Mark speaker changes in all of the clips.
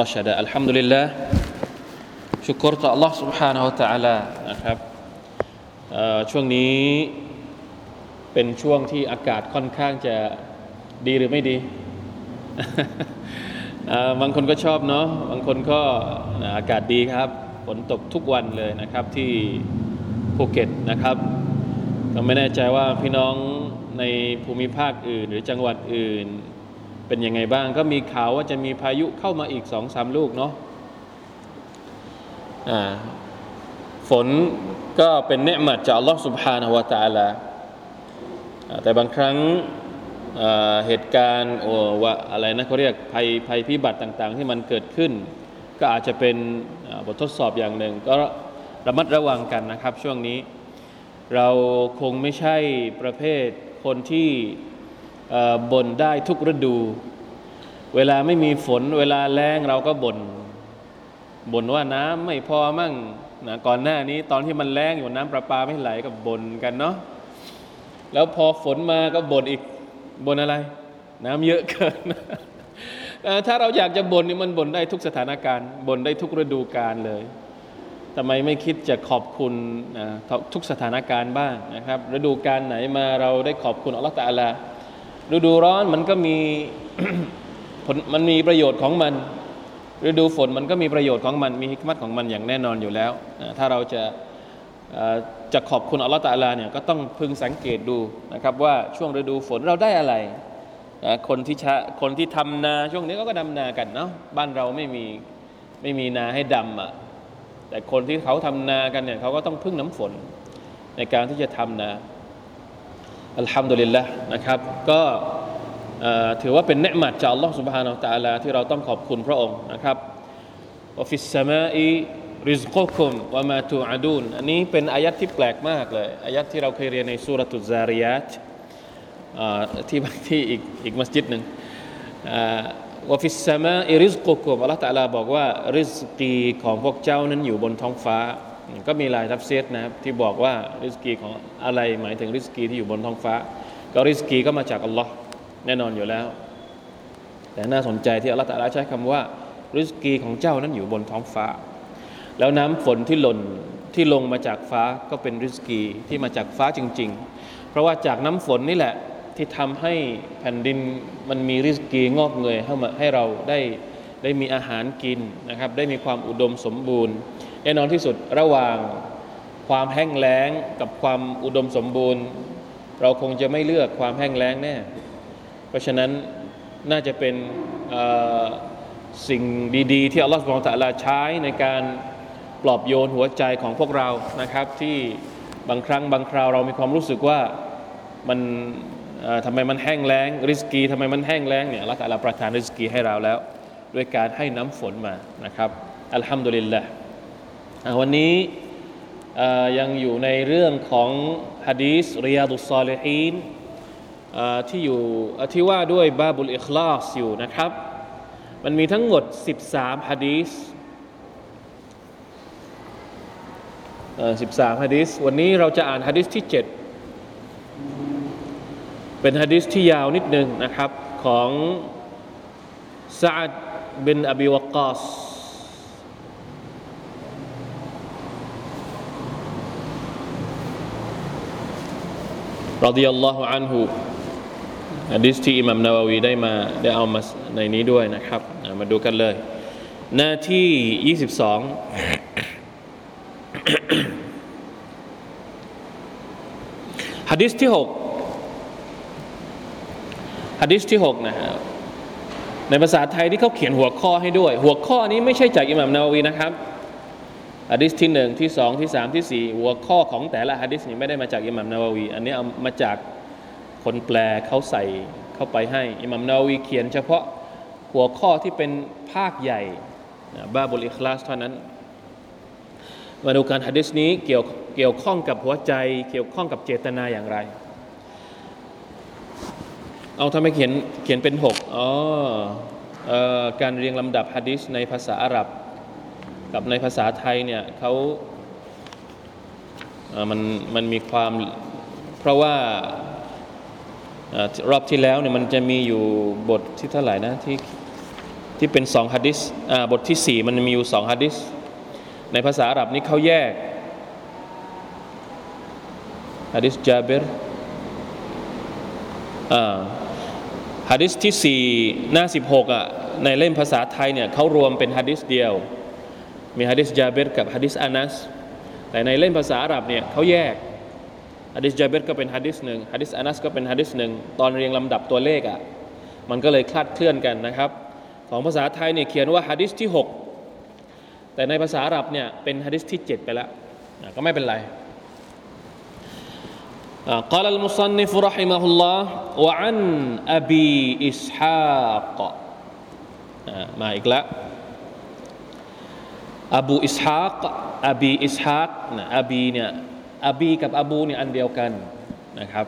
Speaker 1: رشدا الحمد لله ชุกรต่อ Allah سبحانه และ تعالى นะครับช่วงนี้เป็นช่วงที่อากาศค่อนข้างจะดีหรือไม่ดี บางคนก็ชอบเนาะบางคนก็อากาศดีครับฝนตกทุกวันเลยนะครับที่ภูเก็ตนะครับก็ไม่แน่ใจว่าพี่น้องในภูมิภาคอื่น หรือจังหวัดอื่น เป็นยังไงบ้างก็มีข่าวว่าจะมีพายุเข้ามาอีกสองสามลูกเนาะฝนก็เป็นเนืมัดจากอัลลอฮฺสุบฮานาวะตาลาแต่บางครั้งเหตุการณ์ว่าอะไรนะเขาเรียกภัยภัยพิบัติต่าง ๆ ที่มันเกิดขึ้น ก็อาจจะเป็นบททดสอบอย่างหนึ่ง ก็ระมัดระวังกันนะครับช่วงนี้ เราคงไม่ใช่ประเภทคนที่ บ่นได้ทุกฤดู เวลาไม่มีฝน เวลาแรงเราก็บน่นบ่นว่าน้ำไม่พอมั่งนะก่อนหน้านี้ตอนที่มันแรงอยู่น้ำประปาไม่ไหลก็บ่นกันเนาะแล้วพอฝนมาก็บ่นอีกบ่นอะไร น้ำเยอะเกินถ้าเราอยากจะบ่นนี่มันบ่นได้ทุกสถานการณ์บ่นได้ทุกฤดูกาลเลยทำไมไม่คิดจะขอบคุณทุกสถานการณ์บ้างนะครับ ฤดูกาลไหนมาเราได้ขอบคุณอัลลอฮฺตะอาลา ฤดูร้อนมันก็มีผลมันมีประโยชน์ของมัน ฤดูฝนมันก็มีประโยชน์ของมัน มีฮิกมัตของมันอย่างแน่นอนอยู่แล้ว ถ้าเราจะจะขอบคุณอัลลอฮฺตะลาเนี่ยก็ต้องพึงสังเกตดูนะครับว่าช่วงฤดูฝนเราได้อะไรคนที่ชะคนที่ทำนาช่วงนี้ก็ดำนากันเนาะบ้านเราไม่มีไม่มีนาให้ดำอะแต่คนที่เขาทำนากันเนี่ยเขาก็ต้องพึ่งน้ำฝนในการที่จะทำนา อัลฮัมดุลิลละนะครับ ก็ถือว่าเป็นเนืมัดจากอัลลอฮฺ سبحانه และ تعالى ที่เราต้องขอบคุณพระองค์นะครับวฟิสสมาอีริซกุคุมวะมาตูอาดูนอันนี้เป็นอายัดที่แปลกมากเลยอายัดที่เราเคยเรียนในสุรตุซาริยัตที่ที่อีกอีกมัสยิดหนึ่งวฟิสสมาอิริซกุคุมอัลลอฮฺตะลาบอกว่าริสกีของพวกเจ้านั้นอยู่บนท้องฟ้า ก็มีหลายทัฟซีรนะครับที่บอกว่าริสกีของอะไรหมายถึงริสกีที่อยู่บนท้องฟ้า ก็ริสกีก็มาจากอัลลอฮ์แน่นอนอยู่แล้ว แต่น่าสนใจที่อัลลอฮฺตะลาใช้คำว่าริสกีของเจ้านั้นอยู่บนท้องฟ้า แล้วน้ำฝนที่หล่นที่ลงมาจากฟ้าก็เป็นริสกีที่มาจากฟ้าจริง ๆ เพราะว่าจากน้ำฝนนี่แหละที่ทำให้แผ่นดินมันมีริสกีงอกเงยให้มาให้เราได้ได้มีอาหารกินนะครับ ได้มีความอุดมสมบูรณ์ แน่นอนที่สุดระหว่างความแห้งแล้งกับความอุดมสมบูรณ์ เราคงจะไม่เลือกความแห้งแล้งแน่ เพราะฉะนั้นน่าจะเป็นสิ่งดีๆ ที่อัลลอฮฺสุบฮานตะลาใช้ในการปลอบโยนหัวใจของพวกเรานะครับ ที่บางครั้งบางคราวเรามีความรู้สึกว่ามันทำไมมันแห้งแล้ง ริสกีทำไมมันแห้งแล้งเนี่ยละตาลาประทานริสกีให้เราแล้ว ด้วยการให้น้ำฝนมานะครับอัลฮัมดุลิลละ วันนี้ยังอยู่ในเรื่องของฮะดีสริยาดุสซาลิฮีนที่อยู่ที่ว่าด้วยบาบุลอิคลาสอยู่นะครับ มันมีทั้งหมด 13ฮะดีสสิบสามฮะดิษวันนี้เราจะอ่านฮะดิษที่เจ็ดเป็นฮะดิษที่ยาวนิดนึงนะครับ ของซาดบินอบีวกาส รดิยัลลอฮุอันฮุฮะดิษที่อิหมัมนาววีได้มาได้เอามาในนี้ด้วยนะครับ มาดูกันเลย หน้าที่ 22ฮะดิษที่6ฮะดิษที่6นะฮะในภาษาไทยที่เขาเขียนหัวข้อให้ด้วย หัวข้อนี้ไม่ใช่จากอิหม่ามนาวีนะครับ ฮะดิษที่หนึ่งที่สองที่สามที่สี่หัวข้อของแต่ละฮะดิษนี้ไม่ได้มาจากอิหม่ามนาวี อันนี้เอามาจากคนแปลเขาใส่เข้าไปให้อิหม่ามนาวีเขียนเฉพาะหัวข้อที่เป็นภาคใหญ่บาบุลิคลาสเท่านั้นมาดูการฮะดิษนี้เกี่ยวเกี่ยวข้องกับหัวใจ เกี่ยวข้องกับเจตนาอย่างไร เอาทำไมเขียนเขียนเป็นหกอ๋ออการเรียงลำดับฮะดิษในภาษาอาหรับ กับในภาษาไทยเนี่ยเขามันมันมีความเพราะว่ารอบที่แล้วเนี่ยมันจะมีอยู่บทที่เท่าไหร่นะที่ที่เป็นสองฮะดิษบทที่สี่มันมีอยู่สองฮะดิษในภาษาอาหรับนี่เขาแยกฮะดิษจาเบรฮะดิษที่สี่หน้าสิบหกอะในเล่มภาษาไทยเนี่ยเขารวมเป็นฮะดิษเดียว มีฮะดิษจาเบรกับฮะดิษอานัสแต่ในเล่มภาษาอาหรับเนี่ยเขาแยกฮะดิษจาเบรก็เป็นฮะดิษหนึ่งฮะดิษอานัสก็เป็นฮะดิษหนึ่งตอนเรียงลำดับตัวเลขอ่ะมันก็เลยคลาดเคลื่อนกันนะครับ ของภาษาไทยเนี่ยเขียนว่าฮะดิษที่6แต่ในภาษาอาหรับเนี่ยเป็นฮะดิษที่7ไปแล้วก็ไม่เป็นไร قال المصنف رحمه الله وعن أبي إسحاق มา อบูอิสฮากอบีอิสฮากนะอบีเนี่ยอบีกับอบูเนี่ยอันเดียวกันนะครับ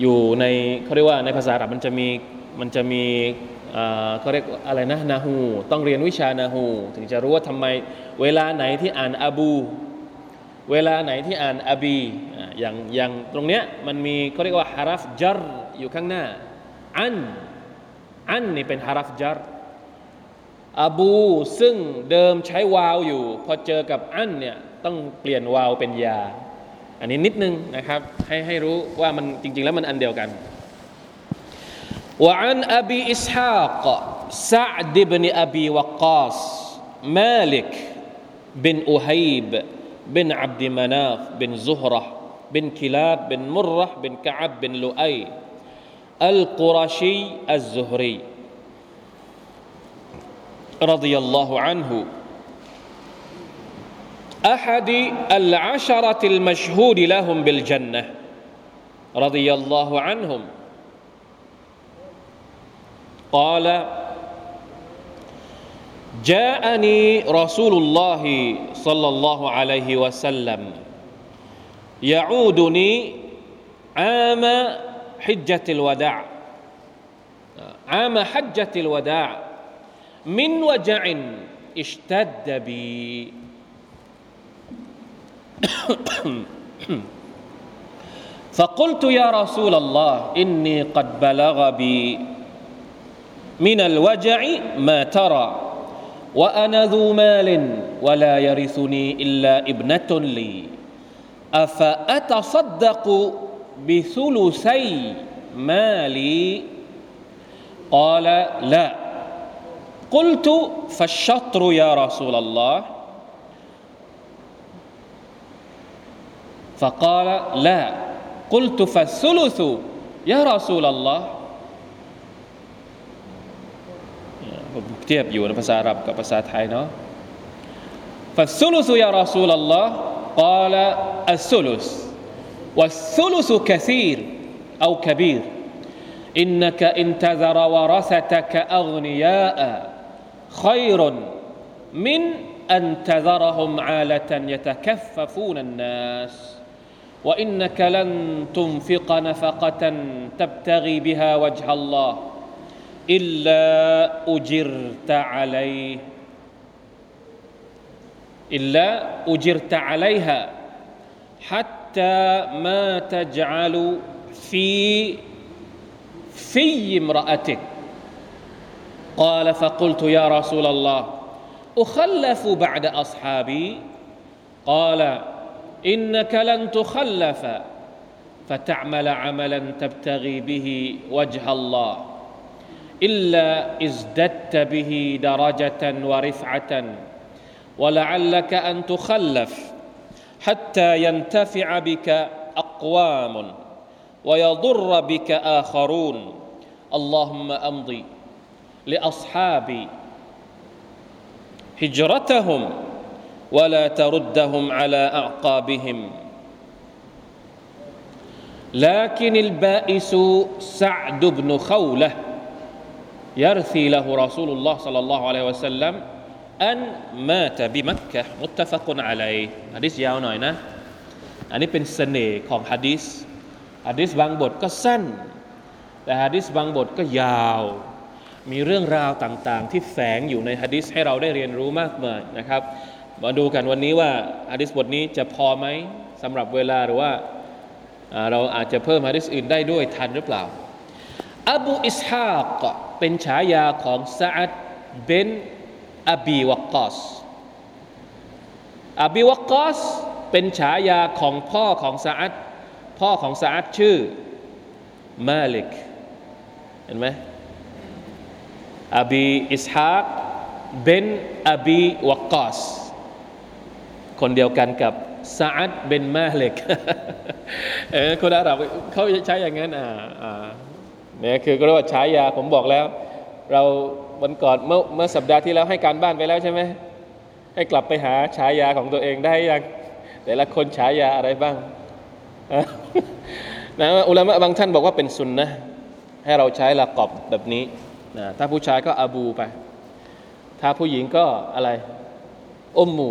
Speaker 1: อยู่ในเขาเรียกว่าในภาษาอาหรับมันจะมีมันจะมีเขาเรียกอะไรนะนาฮูต้องเรียนวิชานาฮูถึงจะรู้ว่าทำไม เวลาไหนที่อ่านอบู เวลาไหนที่อ่านอบีอย่างอย่างตรงเนี้ยมันมีเขาเรียกว่าฮารัฟจารอยู่ข้างหน้า อัน อันนี่เป็นฮารัฟจาร อบูซึ่งเดิมใช้วาวอยู่ พอเจอกับอันเนี่ยต้องเปลี่ยนวาวเป็นยา อันนี้นิดนึงนะครับให้ให้รู้ว่ามันจริง ๆ แล้วมันอันเดียวกันวะอันอบีอิสฮากซาดิบนอบีวกาสมาลิกบินอุฮัยบบินอับดิมานาฟบินซุฮระบินคิลาบบินมุรระบินกะอับบินลุอัยอัลกุรชีอัลซุฮรี رضي الله عنه. أحد العشرة المشهود لهم بالجنة. رضي الله عنهم. قال جاءني رسول الله صلى الله عليه وسلم يعودني عام حجة الوداع. عام حجة الوداع. من وجع اشتد بي. فقلت يا رسول الله إني قد بلغ بي. من الوجع ما ترى وأنا ذو مال ولا يرثني إلا ابنة لي. أفأتصدق بثلثي مالي؟ قال لا. قلت فالشطر يا رسول الله فقال لا قلت فالثلث يا رسول الله ผมเทียบอยู่ในภาษาอาหรับกับภาษาไทยเนาะ فالثلث يا رسول الله قال الثلث والثلث كثير أو كبير إنك إن تذر ورثتك أغنياء خير من أن تذرهم عالة يتكففون الناس. وإنك لن تنفق نفقة تبتغي بها وجه الله إلا أجرت عليه. إلا أجرت عليها حتى ما تجعل في في امرأتك. قال فقلت يا رسول الله أخلف بعد أصحابي؟ قال إنك لن تخلف فتعمل عملا تبتغي به وجه الله إلا ازددت به درجة ورفعة ولعلك أن تخلف حتى ينتفع بك أقوام ويضر بك آخرون. اللهم أمضي. لأصحابي هجرتهم ولا تردهم على أعقابهم لكن البائس سعد بن خوله يرثي له رسول الله صلى الله عليه وسلم أن مات بمكة متفق عليه ฮะดิษยาวหน่อยนะอันนี้เป็นเสน่ห์ของฮะดิษฮะดิษบางบทก็สั้น แต่ฮะดิษบางบทก็ยาว มีเรื่องราวต่างๆ ที่แฝงอยู่ในฮะดิษให้เราได้เรียนรู้มากมายนะครับ มาดูกันวันนี้ว่าฮะดิษบทนี้จะพอไหมสำหรับเวลาหรือว่าเราอาจจะเพิ่มฮะดิษอื่นได้ด้วยทันหรือเปล่าอบูอิสฮากเป็นฉายาของซาอัดเบนอบีวักกอสอบีวักกอสเป็นฉายาของพ่อของซาอัดพ่อของซาอัดชื่อมาลิกเห็นไหม อบีอิสฮากเบนอบีวักกอสคนเดียวกันกับซาอัดเบนมาเลกเออคนอาหรับเขาใช้อย่างนั้นอ่าเนี่ยคือก็เรียกว่าฉายาผมบอกแล้ว เราวันก่อนเมื่อเมื่อสัปดาห์ที่แล้วให้การบ้านไปแล้วใช่ไหมให้กลับไปหาฉายาของตัวเองได้ยังแต่ละคนฉายาอะไรบ้างนะอุลามะบางท่านบอกว่าเป็นสุนนะให้เราใช้ละกอบแบบนี้ นะถ้าผู้ชายก็อบูไป ถ้าผู้หญิงก็อะไรอมมู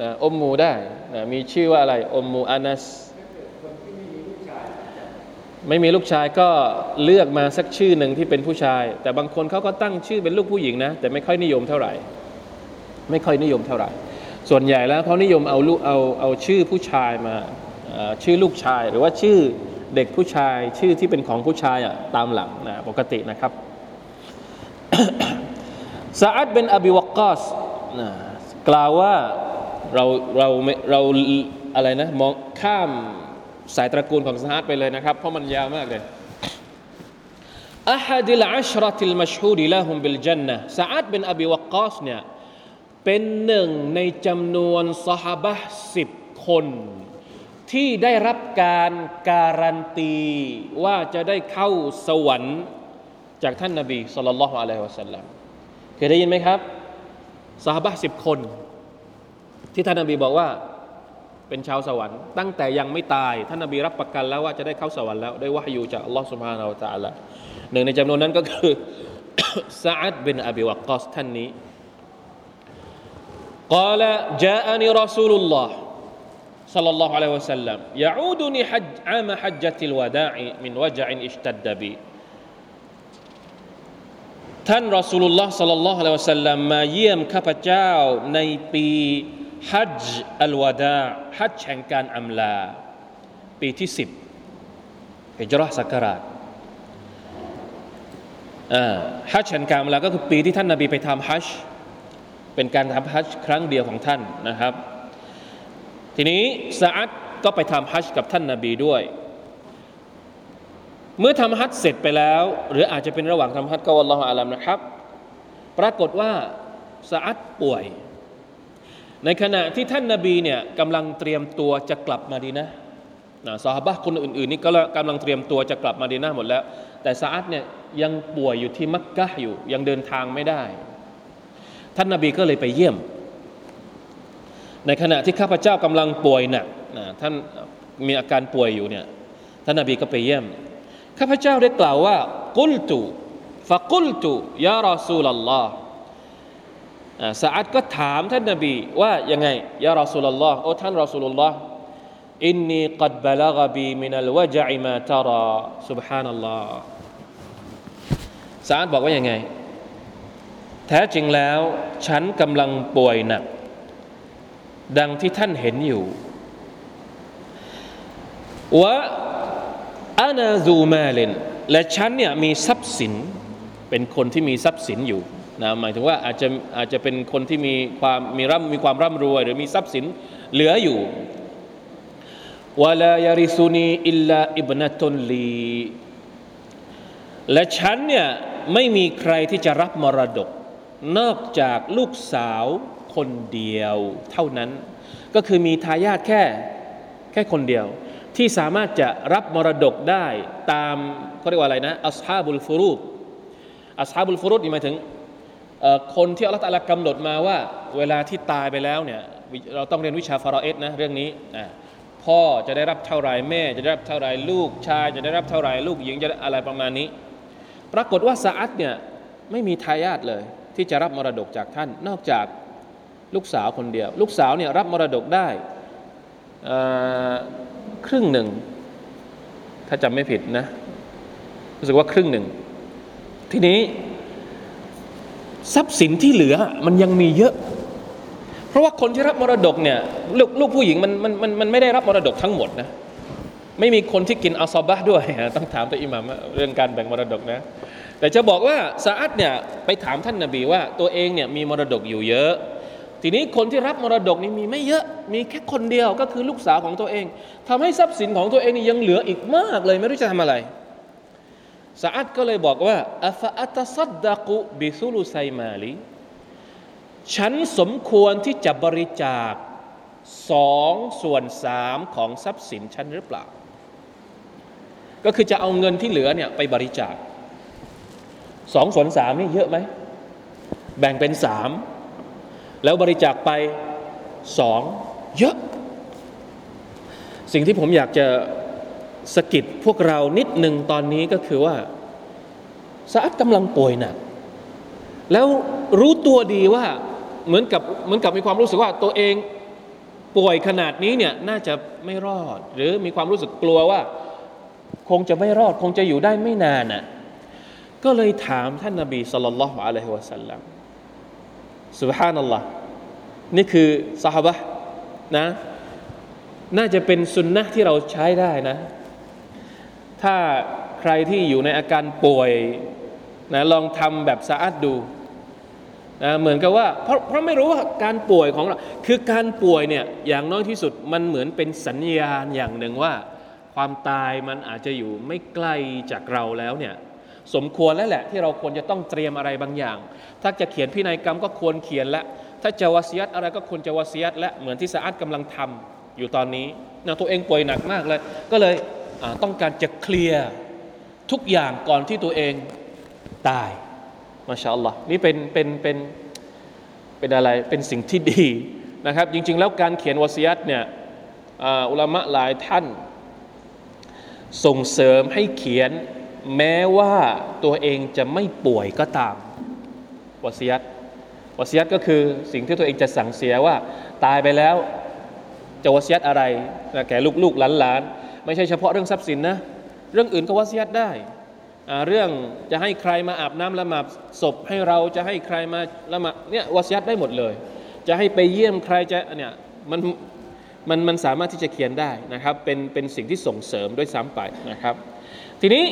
Speaker 1: นะอมมูได้นะมีชื่อว่าอะไรอมมูอานัสไม่มีลูกชายก็เลือกมาสักชื่อหนึ่งที่เป็นผู้ชาย แต่บางคนเขาก็ตั้งชื่อเป็นลูกผู้หญิงนะ แต่ไม่ค่อยนิยมเท่าไหร่ ไม่ค่อยนิยมเท่าไหร่ ส่วนใหญ่แล้วเขานิยมเอาลูกเอาเอาชื่อผู้ชายมาชื่อลูกชายหรือว่าชื่อเด็กผู้ชายชื่อที่เป็นของผู้ชายอะตามหลังนะปกตินะครับ ซาอัดเป็นอบิวกอสกล่าวว่าเราเราเราอะไรนะมองข้ามสายตระกูลของซาฮัดไปเลยนะครับ เพราะมันยาวมากเลยอัฮัดิลอัชรติลมัชฮูดิละฮุมบิลจันนะซาอัดเป็นอบิวกอสเนี่ยเป็นหนึ่งในจำนวนสหบะสิบคน ที่ได้รับการการันตีว่าจะได้เข้าสวรรค์ จากท่านนาบีสุลต่านละฮ์อะลัยฮิวะสัลลัมเคยได้ยินไหมครับสหบะสิบคน ที่ท่านนาบีบอกว่าเป็นชาวสวรรค์ตั้งแต่ยังไม่ตายท่านนบีรับประกันแล้วว่าจะได้เข้าสวรรค์แล้วได้วาฮยูจากอัลลอฮ์สุบฮานาอัลตะลาหนึ่งในจำนวนนั้นก็คือซาอัดบินอบิวักกอสท่านนี้ قال جاءني رسول الله صلى الله عليه وسلم يعودني حج عام حجة الوداع من وجع اشتد بي ท่านรอสูลุลลอฮ์สัลลัลลอฮุอะลัยฮิวะสัลลัมมาเยี่ยมข้าพเจ้าในปีฮัจอัลวาดาฮัจแห่งการอำลา ปีที่สิบฮิจรัสักราชฮัจแห่งการอำลาก็คือปีที่ท่านนาบีไปทำฮัจเป็นการทำฮัจครั้งเดียวของท่านนะครับ ทีนี้ซาอัดก็ไปทำฮัจกับท่านนาบีด้วย เมื่อทำฮัจเสร็จไปแล้ว หรืออาจจะเป็นระหว่างทำฮัจก็วัลลอฮฺอาลัมนะครับ ปรากฏว่าซาอัดป่วย ในขณะที่ท่านนาบีเนี่ยกำลังเตรียมตัวจะกลับมาดีนะนะซาฮบะคนอื่นๆนี่ก็กำลังเตรียมตัวจะกลับมาดีนะหมดแล้ว แต่ซาอัดเนี่ยยังป่วยอยู่ที่มักกะอยู่ ยังเดินทางไม่ได้ ท่านนาบีก็เลยไปเยี่ยม ในขณะที่ข้าพเจ้ากำลังป่วยหนักนะท่านมีอาการป่วยอยู่เนี่ยท่านนาบีก็ไปเยี่ยม ข้าพเจ้าได้กล่าวว่า กุลตุฟะกุลตุยารอซูลลอฮ์สาอัดก็ถามท่านนบีว่ายังไงยารอสุลลอฮ์โอ้ท่านรอสุลลอฮ์อินนีกัดบลากบีมินัลวะจัยมาตาราสุบฮานัลลอฮ์สาอัดบอกว่ายังไง แท้จริงแล้วฉันกำลังป่วยหนัก ดังที่ท่านเห็นอยู่วะ อานาซูมาเลนและฉันเนี่ยมีทรัพย์สินเป็นคนที่มีทรัพย์สินอยู่นะหมายถึงว่าอาจจะอาจจะเป็นคนที่มีความมีร่ำมีความร่ำรวย หรือมีทรัพย์สินเหลืออยู่วลายาริซุนีอิลลาอิบนาตุนลีและฉันเนี่ยไม่มีใครที่จะรับมรดก นอกจากลูกสาวคนเดียวเท่านั้น ก็คือมีทายาทแค่แค่คนเดียว ที่สามารถจะรับมรดกได้ตามเขาเรียกว่าอะไรนะอัสฮาบุลฟุรุดอัสฮาบุลฟุรุดนี่หมายถึงคนที่อัลลอฮฺตาลากำหนดมาว่า เวลาที่ตายไปแล้วเนี่ยเราต้องเรียนวิชาฟารอเอสนะเรื่องนี้พ่อจะได้รับเท่าไรแม่ จะได้รับเท่าไรลูกชาย จะได้รับเท่าไรลูกหญิงจะได้อะไรประมาณนี้ ปรากฏว่าซาอัดเนี่ยไม่มีทายาทเลย ที่จะรับมรดกจากท่าน นอกจากลูกสาวคนเดียว ลูกสาวเนี่ยรับมรดกได้อ่อ ครึ่งหนึ่ง ถ้าจำไม่ผิดนะ รู้สึกว่าครึ่งหนึ่ง ทีนี้ ทรัพย์สินที่เหลือมันยังมีเยอะ เพราะว่าคนที่รับมรดกเนี่ยลูกลูกผู้หญิงมันมันมันมันไม่ได้รับมรดกทั้งหมดนะไม่มีคนที่กินอัลซอบะด้วย ต้องถามตัวอิหมัมเรื่องการแบ่งมรดกนะ แต่จะบอกว่าซาอัดเนี่ยไปถามท่านนาบีว่าตัวเองเนี่ยมีมรดกอยู่เยอะ ทีนี้คนที่รับมรดกนี่มีไม่เยอะมีแค่คนเดียวก็คือลูกสาวของตัวเองทำให้ทรัพย์สินของตัวเองนี่ยังเหลืออีกมากเลยไม่รู้จะทำอะไรซาอัดก็เลยบอกว่าอัฟอัตซัดดะกุบิซุลุไซมาลีฉันสมควรที่จะบริจาคสองส่วนสามของทรัพย์สินฉันหรือเปล่า ก็คือจะเอาเงินที่เหลือเนี่ยไปบริจาคสองส่วนสามนี่เยอะไหม แบ่งเป็นสาม แล้วบริจาคไปสองเยอะ สิ่งที่ผมอยากจะสะกิดพวกเรานิดหนึ่งตอนนี้ก็คือว่าสะอัดกำลังป่วยหนักแล้วรู้ตัวดีว่าเหมือนกับเหมือนกับมีความรู้สึกว่าตัวเองป่วยขนาดนี้เนี่ยน่าจะไม่รอด หรือมีความรู้สึกกลัวว่า คงจะไม่รอด คงจะอยู่ได้ไม่นานน่ะก็เลยถามท่านนบีสุลต่านละฮ์อะลัยฮิวะสัลลัม สุบฮานัลลอฮ์นี่คือสหบะนะ น่าจะเป็นสุนนะที่เราใช้ได้นะ ถ้าใครที่อยู่ในอาการป่วยนะลองทำแบบสะอาดดูนะเหมือนกับว่าเพราะเพราะไม่รู้ว่าการป่วยของเรา คือการป่วยเนี่ยอย่างน้อยที่สุดมันเหมือนเป็นสัญญาณอย่างหนึ่งว่า ความตายมันอาจจะอยู่ไม่ไกลจากเราแล้วเนี่ย สมควรแล้วแหละที่เราควรจะต้องเตรียมอะไรบางอย่าง ถ้าจะเขียนพินัยกรรมก็ควรเขียนและ ถ้าจะวาซียัตอะไรก็ควรจะวาซียัตและเหมือนที่สะอาดกำลังทำอยู่ตอนนี้นะตัวเองป่วยหนักมากเลย ก็เลยต้องการจะเคลียร์ทุกอย่างก่อนที่ตัวเองตายมาชาอัลลอฮ์นี่เป็นเป็นเป็นเป็นอะไรเป็นสิ่งที่ดีนะครับ จริง ๆ แล้วการเขียนวาซียัตเนี่ยอุลามะหลายท่านส่งเสริมให้เขียน แม้ว่าตัวเองจะไม่ป่วยก็ตามวาซียัตวาซียัตก็คือสิ่งที่ตัวเองจะสั่งเสียว่า ตายไปแล้วจะวาซียัตอะไรแก่ลูกๆหลานๆไม่ใช่เฉพาะเรื่องทรัพย์สินนะเรื่องอื่นก็วาซียัตได้เรื่องจะให้ใครมาอาบน้ำละหมาดศพให้เราจะให้ใครมาละหมาดเนี่ยวาซียัตได้หมดเลย จะให้ไปเยี่ยมใครจะเนี่ยมันมันมันสามารถที่จะเขียนได้นะครับเป็นเป็นสิ่งที่ส่งเสริมด้วยซ้ำไปนะครับ ทีนี้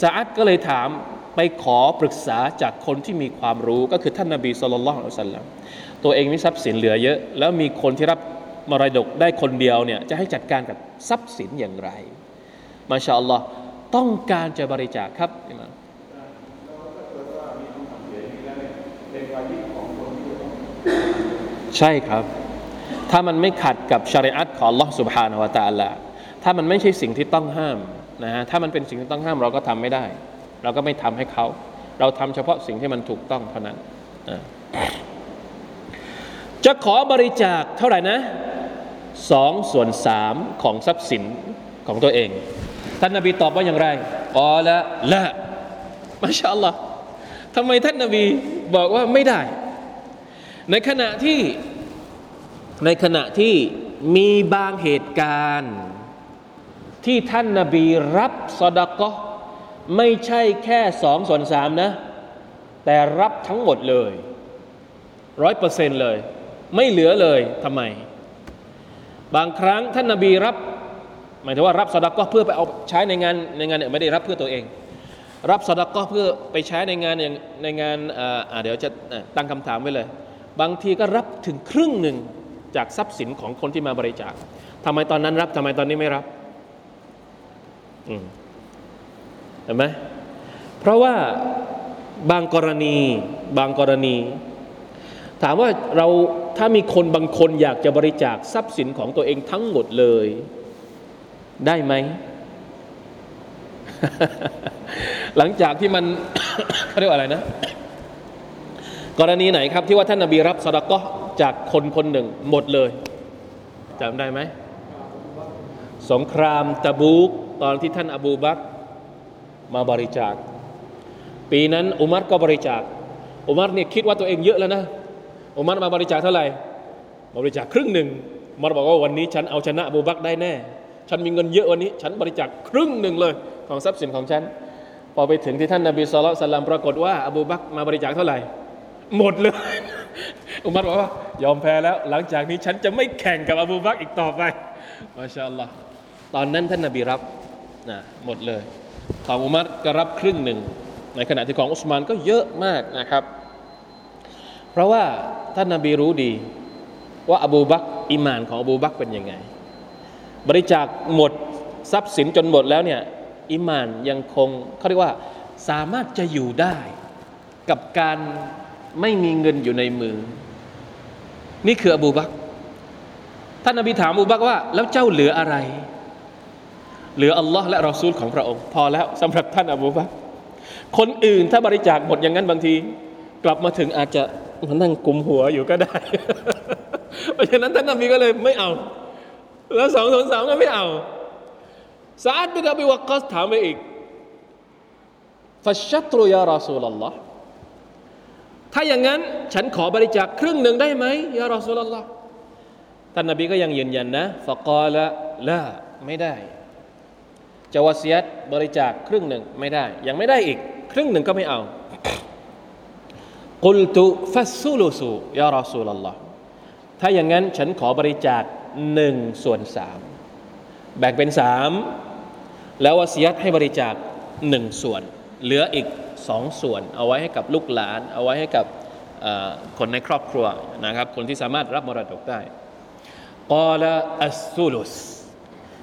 Speaker 1: สาอัดก็เลยถามไปขอปรึกษาจากคนที่มีความรู้ก็คือท่านนาบีสุลต่านละอัลลัมตัวเองมีทรัพย์สินเหลือเยอะ แล้วมีคนที่รับมรดกได้คนเดียวเนี่ยจะให้จัดการกับทรัพย์สินอย่างไร มาชาอัลลอฮ์ต้องการจะบริจาคครับอิมามใช่ครับ ถ้ามันไม่ขัดกับชริอัตของ Allah Subhanahu wa Taala ถ้ามันไม่ใช่สิ่งที่ต้องห้าม นะฮะถ้ามันเป็นสิ่งที่ต้องห้ามเราก็ทำไม่ได้ เราก็ไม่ทำให้เขา เราทำเฉพาะสิ่งที่มันถูกต้องเท่านั้นจะขอบริจาคเท่าไหร่นะสองส่วนสามของทรัพย์สินของตัวเอง ท่านนาบีตอบว่าอย่างไรอ๋อละละมาชาอัลลอฮ์ทำไมท่านนาบีบอกว่าไม่ได้ ในขณะที่ในขณะที่มีบางเหตุการณ์ ที่ท่านนาบีรับสดกะไม่ใช่แค่สองส่วนสามนะ แต่รับทั้งหมดเลยร้อยเปอร์เซ็นต์เลย ไม่เหลือเลยทำไม บางครั้งท่านนาบีรับ หมายถึงว่ารับสดกะเพื่อไปเอาใช้ในงานในงานเนี่ยไม่ได้รับเพื่อตัวเอง รับสดกะเพื่อไปใช้ในงานอย่างในงานอ่าเดี๋ยวจะตั้งคำถามไว้เลย บางทีก็รับถึงครึ่งหนึ่งจากทรัพย์สินของคนที่มาบริจาคทำไมตอนนั้นรับทำไมตอนนี้ไม่รับ เห็นไหมเพราะว่าบางกรณีบางกรณี ถามว่าเราถ้ามีคนบางคนอยากจะบริจาคทรัพย์สินของตัวเองทั้งหมดเลย ได้ไหม หลังจากที่มันเขาเรียกว่าอะไรนะ กรณีไหนครับที่ว่าท่านนบีรับสดก็จากคนคนหนึ่งหมดเลยจำได้ไหมสงครามตะบูก ตอนที่ท่านอบูบักมาบริจาค ปีนั้นอุมัรก็บริจาคอุมัรเนี่ยคิดว่าตัวเองเยอะแล้วนะอุมัรมาบริจาคเท่าไหร่บริจาคครึ่งหนึ่งมัรบอกว่าวันนี้ฉันเอาชนะอบูบักได้แน่ ฉันมีเงินเยอะวันนี้ ฉันบริจาคครึ่งหนึ่งเลย ของทรัพย์สินของฉัน พอไปถึงที่ท่านนบีสุลต่านปรากฏว่าอบูบักมาบริจาคเท่าไหร่ หมดเลย อุมัรบอกว่ายอมแพ้แล้ว หลังจากนี้ฉันจะไม่แข่งกับอบูบักอีกต่อไปมาชาอัลลอฮ์ตอนนั้นท่านนบีรับ นะหมดเลย ของอุมัรก็รับครึ่งหนึ่ง ในขณะที่ของอุสมานก็เยอะมากนะครับ เพราะว่าท่านนบีรู้ดีว่าอบูบักอิมานของอบูบักเป็นยังไง บริจาคหมดทรัพย์สินจนหมดแล้วเนี่ยอิมานยังคงเขาเรียกว่าสามารถจะอยู่ได้กับการไม่มีเงินอยู่ในมือ นี่คืออบูบักท่านนบีถามอบูบักว่า แล้วเจ้าเหลืออะไร เหลืออัลลอฮ์และรอซูลของพระองค์ พอแล้วสำหรับท่านอบูบักคนอื่นถ้าบริจาคหมดอย่างนั้นบางที กลับมาถึงอาจจะมานั่งกุมหัวอยู่ก็ได้ เพราะฉะนั้นท่านนบีก็เลยไม่เอา แล้วสองสองสามก็ไม่เอาซาดบินอบีวักกัสถามไปอีกฟัชชัตรุยารอซูลลอฮ์ถ้าอย่างนั้นฉันขอบริจาคครึ่งหนึ่งได้ไหมยารอซูลลอฮ์ท่านนบีก็ยังยืนยันนะฟะกาละละไม่ได้ จะวาเซียตบริจาคครึ่งหนึ่งไม่ได้ ยังไม่ได้อีก ครึ่งหนึ่งก็ไม่เอากุลตุฟัสซูลูสูยารอซูลลอฮ์ถ้าอย่างนั้นฉันขอบริจาคหนึ่งส่วนสามแบ่งเป็นสามแล้ววาเซียตให้บริจาคหนึ่งส่วน เหลืออีกสองส่วน เอาไว้ให้กับลูกหลาน เอาไว้ให้กับคนในครอบครัวนะครับ คนที่สามารถรับมรดกได้กอละอัสซูลุส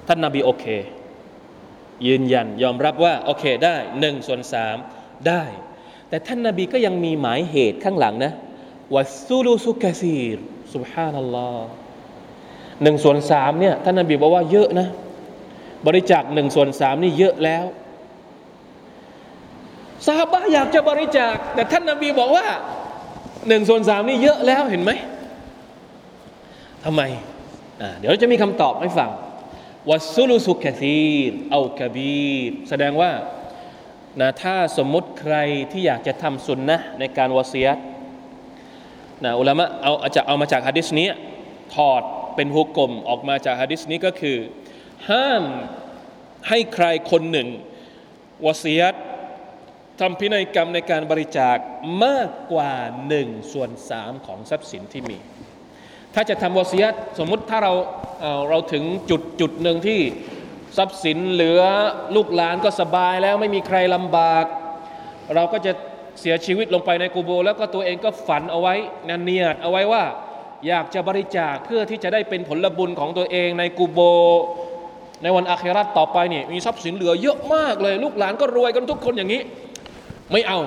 Speaker 1: ท่านนาบีโอเค ยืนยันยอมรับว่าโอเคได้หนึ่งส่วนสามได้ แต่ท่านนาบีก็ยังมีหมายเหตุข้างหลังนะวัสซูลุสุกะซีรสุบฮานัลลอฮ์หนึ่งส่วนสามเนี่ยท่านนาบีบอกว่าเยอะนะ บริจาคหนึ่งส่วนสามนี่เยอะแล้วซาฮาบะอยากจะบริจาค แต่ท่านนาบีบอกว่าหนึ่งส่วนสามนี่เยอะแล้วเห็นไหมทำไมเดี๋ยวจะมีคำตอบให้ฟัง วัสุลุสุกะซีรเอากบีรแสดงว่านะถ้าสมมติใครที่อยากจะทำสุนนะในการวาซียตนะอุลามะเอาจะเอามาจากฮะดิษนี้ถอดเป็นฮุกกลมออกมาจากฮะดิษนี้ก็คือ ห้ามให้ใครคนหนึ่งวาซียตทำพินัยกรรมในการบริจาคมากกว่าหนึ่งส่วนสามของทรัพย์สินที่มี ถ้าจะทำวาซียตสมมุติถ้าเราเราถึงจุดจุดหนึ่งที่ทรัพย์สินเหลือลูกหลานก็สบายแล้วไม่มีใครลำบาก เราก็จะเสียชีวิตลงไปในกูโบ แล้วก็ตัวเองก็ฝันเอาไว้นันเนียดเอาไว้ว่าอยากจะบริจาคเพื่อที่จะได้เป็นผลบุญของตัวเองในกูโบ ในวันอาคราตต่อไปนี่มีทรัพย์สินเหลือเยอะมากเลย ลูกหลานก็รวยกันทุกคนอย่างนี้ ไม่เอา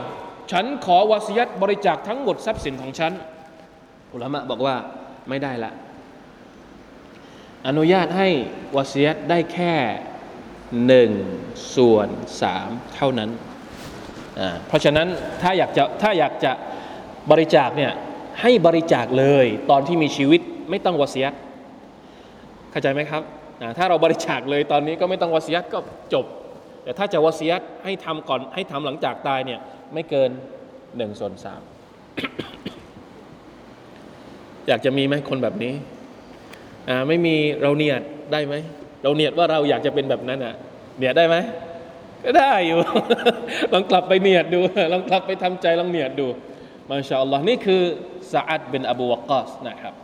Speaker 1: ฉันขอวาสิยัตบริจาคทั้งหมดทรัพย์สินของฉันอุลามะบอกว่า ไม่ได้ละ อนุญาตให้วาซียตได้แค่หนึ่งส่วนสามเท่านั้น เพราะฉะนั้นถ้าอยากจะถ้าอยากจะบริจาคเนี่ยให้บริจาคเลยตอนที่มีชีวิตไม่ต้องวาซียตเข้าใจไหมครับ ถ้าเราบริจาคเลยตอนนี้ก็ไม่ต้องวาซียตก็จบ แต่ถ้าจะวาซียตให้ทำก่อนให้ทำหลังจากตายเนี่ยไม่เกินหนึ่งส่วนสาม อยากจะมีไหมคนแบบนี้อ่าไม่มีเราเนียดได้ไหมเราเนียดว่าเราอยากจะเป็นแบบนั้นอะเนียดได้ไหมก็ได้อยู่ ลองกลับไปเนียดดู ลองกลับไปทำใจลองเนียดดูมาชาอัลลอฮ์นี่คือซาอัดเป็นอบูวกาสนะครับ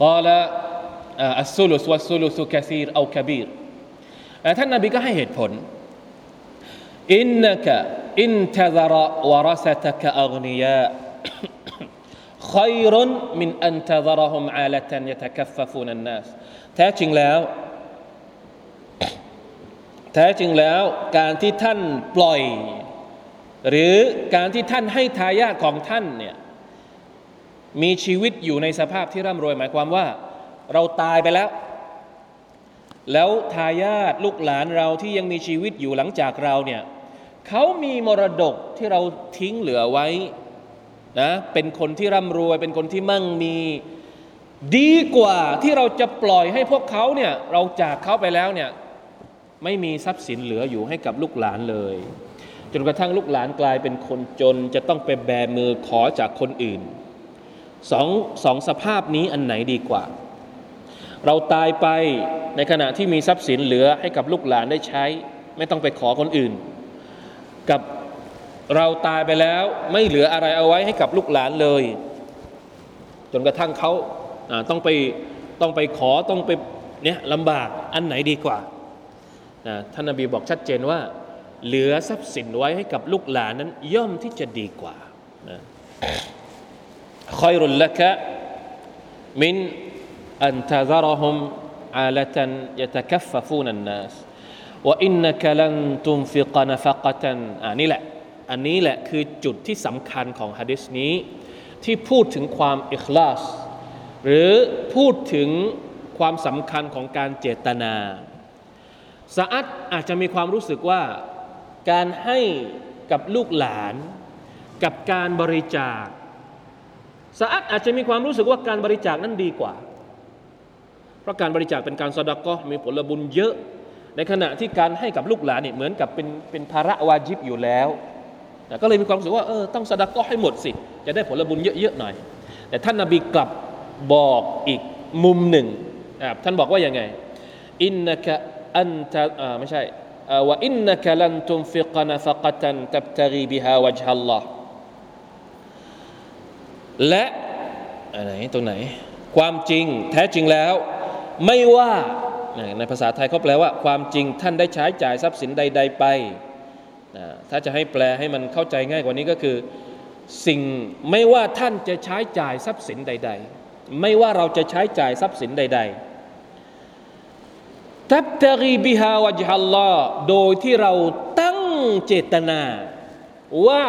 Speaker 1: กล่าวอัสซุลุสวัสซุลุสุกะซีรเอาคบีรท่านนบีก็ให้เหตุผลอินนักอินทะซรวรสตะกอักนียา คอยรุนมินอันตะรอฮุมอาลตันยะตะกัฟฟูนันนัสแท้จริงแล้ว แท้จริงแล้วการที่ท่านปล่อย หรือการที่ท่านให้ทายาทของท่านเนี่ยมีชีวิตอยู่ในสภาพที่ร่ำรวยหมายความว่า เราตายไปแล้ว แล้วทายาทลูกหลานเราที่ยังมีชีวิตอยู่หลังจากเราเนี่ยเขามีมรดกที่เราทิ้งเหลือไว้ นะเป็นคนที่ร่ำรวย เป็นคนที่มั่งมี ดีกว่าที่เราจะปล่อยให้พวกเขาเนี่ยเราจากเขาไปแล้วเนี่ยไม่มีทรัพย์สินเหลืออยู่ให้กับลูกหลานเลย จนกระทั่งลูกหลานกลายเป็นคนจนจะต้องไปแบมือขอจากคนอื่นสองสองสภาพนี้อันไหนดีกว่า เราตายไปในขณะที่มีทรัพย์สินเหลือให้กับลูกหลานได้ใช้ ไม่ต้องไปขอคนอื่น กับ เราตายไปแล้วไม่เหลืออะไรเอาไว้ให้กับลูกหลานเลย จนกระทั่งเขาต้องไปต้องไปขอต้องไปเนี่ยลำบากอันไหนดีกว่าท่านนบีบอกชัดเจนว่า เหลือทรัพย์สินไว้ให้กับลูกหลานนั้น ย่อมที่จะดีกว่าคอยรุลละกะมินอันทะซารหมอาลตันยะตะคัฟฟูนันนัสว่าอินนักลันตุมฟิกนฟกตันอันนี้แหละ อันนี้แหละคือจุดที่สำคัญของฮะดิษนี้ ที่พูดถึงความอิคลาสหรือพูดถึงความสำคัญของการเจตนาสะอัดอาจจะมีความรู้สึกว่าการให้กับลูกหลาน กับการบริจาคสะอัดอาจจะมีความรู้สึกว่าการบริจาคนั้นดีกว่า เพราะการบริจาคเป็นการสดก็มีผลบุญเยอะ ในขณะที่การให้กับลูกหลานเนี่ยเหมือนกับเป็นเป็นภาระวาจิบอยู่แล้ว ก็เลยมีความรู้สึกว่าเออต้องสดก็ให้หมดสิ จะได้ผลบุญเยอะๆหน่อย แต่ท่านนาบีกลับบอกอีกมุมหนึ่งท่านบอกว่ายังไงอินนักอันตะไม่ใช่ว่าอินนักลันตุมฟิกนฟกตันตับตรีบิฮาวะจฮัลลอฮ์และอะไรตรงไหน ความจริงแท้จริงแล้ว ไม่ว่าในภาษาไทยเขาแปลว่า ความจริงท่านได้ใช้จ่ายทรัพย์สินใด ๆ ไป ถ้าจะให้แปลให้มันเข้าใจง่ายกว่านี้ก็คือ สิ่งไม่ว่าท่านจะใช้จ่ายทรัพย์สินใด ๆ ไม่ว่าเราจะใช้จ่ายทรัพย์สินใด ๆ ตับตรีบิฮาวะจฮัลลอโดยที่เราตั้งเจตนาว่า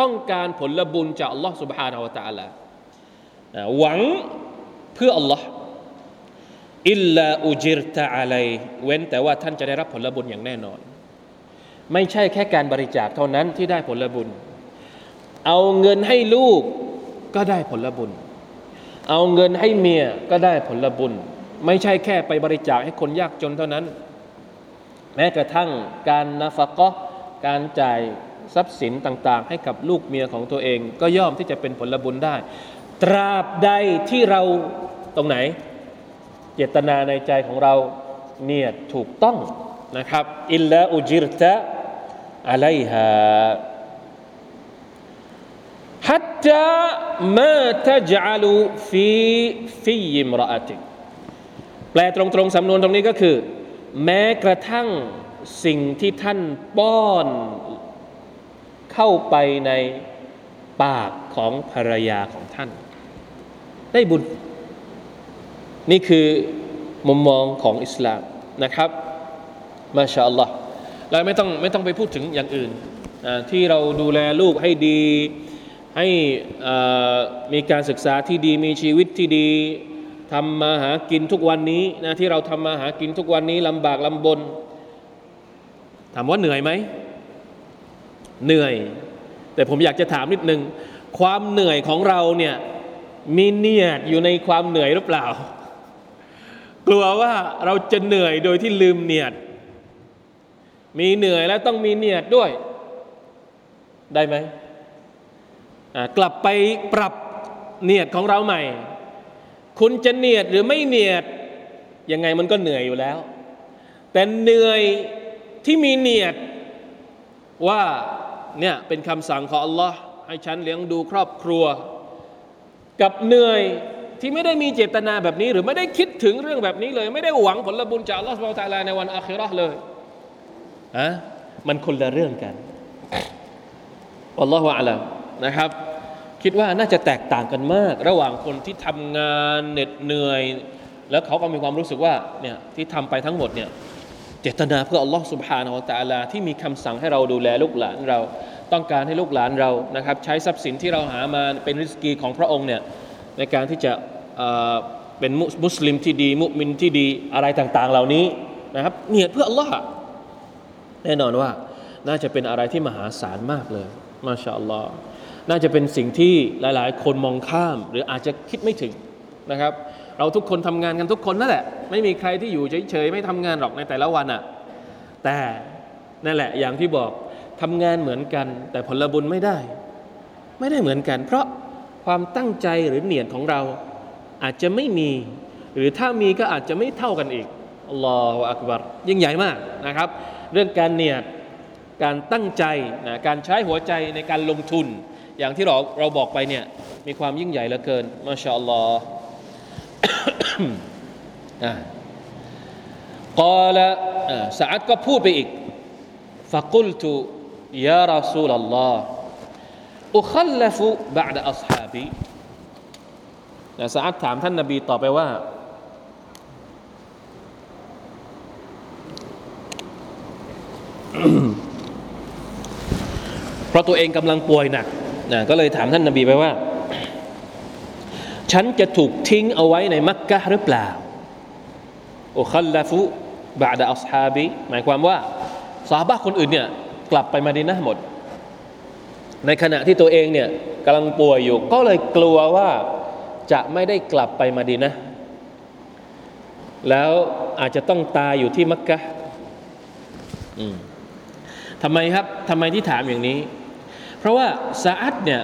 Speaker 1: ต้องการผลบุญจากอัลลอฮ์ سبحانه และ تعالى หวังเพื่ออัลลอฮ์อิลลาอุจิรตะอะไรเว้นแต่ว่าท่านจะได้รับผลบุญอย่างแน่นอน ไม่ใช่แค่การบริจาคเท่านั้นที่ได้ผลบุญ เอาเงินให้ลูกก็ได้ผลบุญ เอาเงินให้เมียก็ได้ผลบุญ ไม่ใช่แค่ไปบริจาคให้คนยากจนเท่านั้น แม้กระทั่งการนาฟกะการจ่ายทรัพย์สินต่างๆ ให้กับลูกเมียของตัวเอง ก็ย่อมที่จะเป็นผลบุญได้ ตราบใดที่เราตรงไหน เจตนาในใจของเราเนี่ยถูกต้องนะครับอิลลาอุจิรตะ อะไรฮะฮัตตามาตจาลูฟีฟียิมรอติแปลตรงๆสำนวนตรงนี้ก็คือ แม้กระทั่งสิ่งที่ท่านป้อน เข้าไปในปากของภรรยาของท่าน ได้บุญ นี่คือมุมมองของอิสลามนะครับ มาชาอัลลอฮ์ แล้วไม่ต้องไม่ต้องไปพูดถึงอย่างอื่นที่เราดูแลลูกให้ดีให้มีการศึกษาที่ดีมีชีวิตที่ดีทำมาหากินทุกวันนี้นะที่เราทำมาหากินทุกวันนี้ลำบากลำบนถามว่าเหนื่อยไหมเหนื่อย แต่ผมอยากจะถามนิดนึง ความเหนื่อยของเราเนี่ยมีเนียดอยู่ในความเหนื่อยหรือเปล่า กลัวว่าเราจะเหนื่อยโดยที่ลืมเนียด มีเหนื่อยแล้วต้องมีเนียดด้วย ได้ไหมกลับไปปรับเนียดของเราใหม่ คุณจะเนียดหรือไม่เนียด ยังไงมันก็เหนื่อยอยู่แล้ว แต่เหนื่อยที่มีเนียดว่าเนี่ยเป็นคำสั่งของอัลลอฮ์ให้ฉันเลี้ยงดูครอบครัว กับเหนื่อยที่ไม่ได้มีเจตนาแบบนี้ หรือไม่ได้คิดถึงเรื่องแบบนี้เลย ไม่ได้หวังผลบุญจากอัลลอฮ์สุบไบร์ตาลาในวันอาคิรอห์เลย อะมันคนละเรื่องกันอัลลอฮฺวะลัมนะครับ คิดว่าน่าจะแตกต่างกันมาก ระหว่างคนที่ทำงานเหน็ดเหนื่อย แล้วเขาก็มีความรู้สึกว่าเนี่ยที่ทำไปทั้งหมดเนี่ยเจตนาเพื่ออัลลอฮ์สุบฮานาอัลตะลาที่มีคำสั่งให้เราดูแลลูกหลานเราต้องการให้ลูกหลานเรานะครับ ใช้ทรัพย์สินที่เราหามาเป็นริสกีของพระองค์เนี่ยในการที่จะเป็นมุสลิมที่ดี มุมินที่ดีอะไรต่างๆ เหล่านี้นะครับเนียดเพื่ออัลลอฮ์ แน่นอนว่าน่าจะเป็นอะไรที่มหาศาลมากเลยมาชาอัลลอฮ์น่าจะเป็นสิ่งที่หลาย ๆ คนมองข้าม หรืออาจจะคิดไม่ถึงนะครับ เราทุกคนทำงานกันทุกคนนั่นแหละ ไม่มีใครที่อยู่เฉย ๆ ไม่ทำงานหรอกในแต่ละวันอะ่ะแต่นั่นแหละอย่างที่บอกทำงานเหมือนกัน แต่ผลบุญไม่ได้ ไม่ได้เหมือนกัน เพราะความตั้งใจหรือเนียดของเราอาจจะไม่มี หรือถ้ามีก็อาจจะไม่เท่ากันอีก อัลอฮฺอักบารยิ่งใหญ่มากนะครับ เรื่องการเนียดการตั้งใจนะการใช้หัวใจในการลงทุน อย่างที่เราเราบอกไปเนี่ยมีความยิ่งใหญ่เหลือเกินมาชาอัลลอฮฺกอละสะอัดก็พูดไปอีกฟักุลตุยารอซูลลอฮฺอุคัลลฟุบะดอัศฮาบีสะอัดถามท่านนบีต่อไปว่า เพราะตัวเองกำลังป่วยหนักนะก็เลยถามท่านนาบีไปว่า ฉันจะถูกทิ้งเอาไว้ในมักกะหรือเปล่าอุคัลลฟุบาดะอัสฮาบีหมายความว่าสาบะคนอื่นเนี่ยกลับไปมาดีนะหมด ในขณะที่ตัวเองเนี่ยกำลังป่วยอยู่ ก็เลยกลัวว่าจะไม่ได้กลับไปมาดีนะ แล้วอาจจะต้องตายอยู่ที่มักกะทำไมครับทำไมที่ถามอย่างนี้ เพราะว่าซาอัดเนี่ย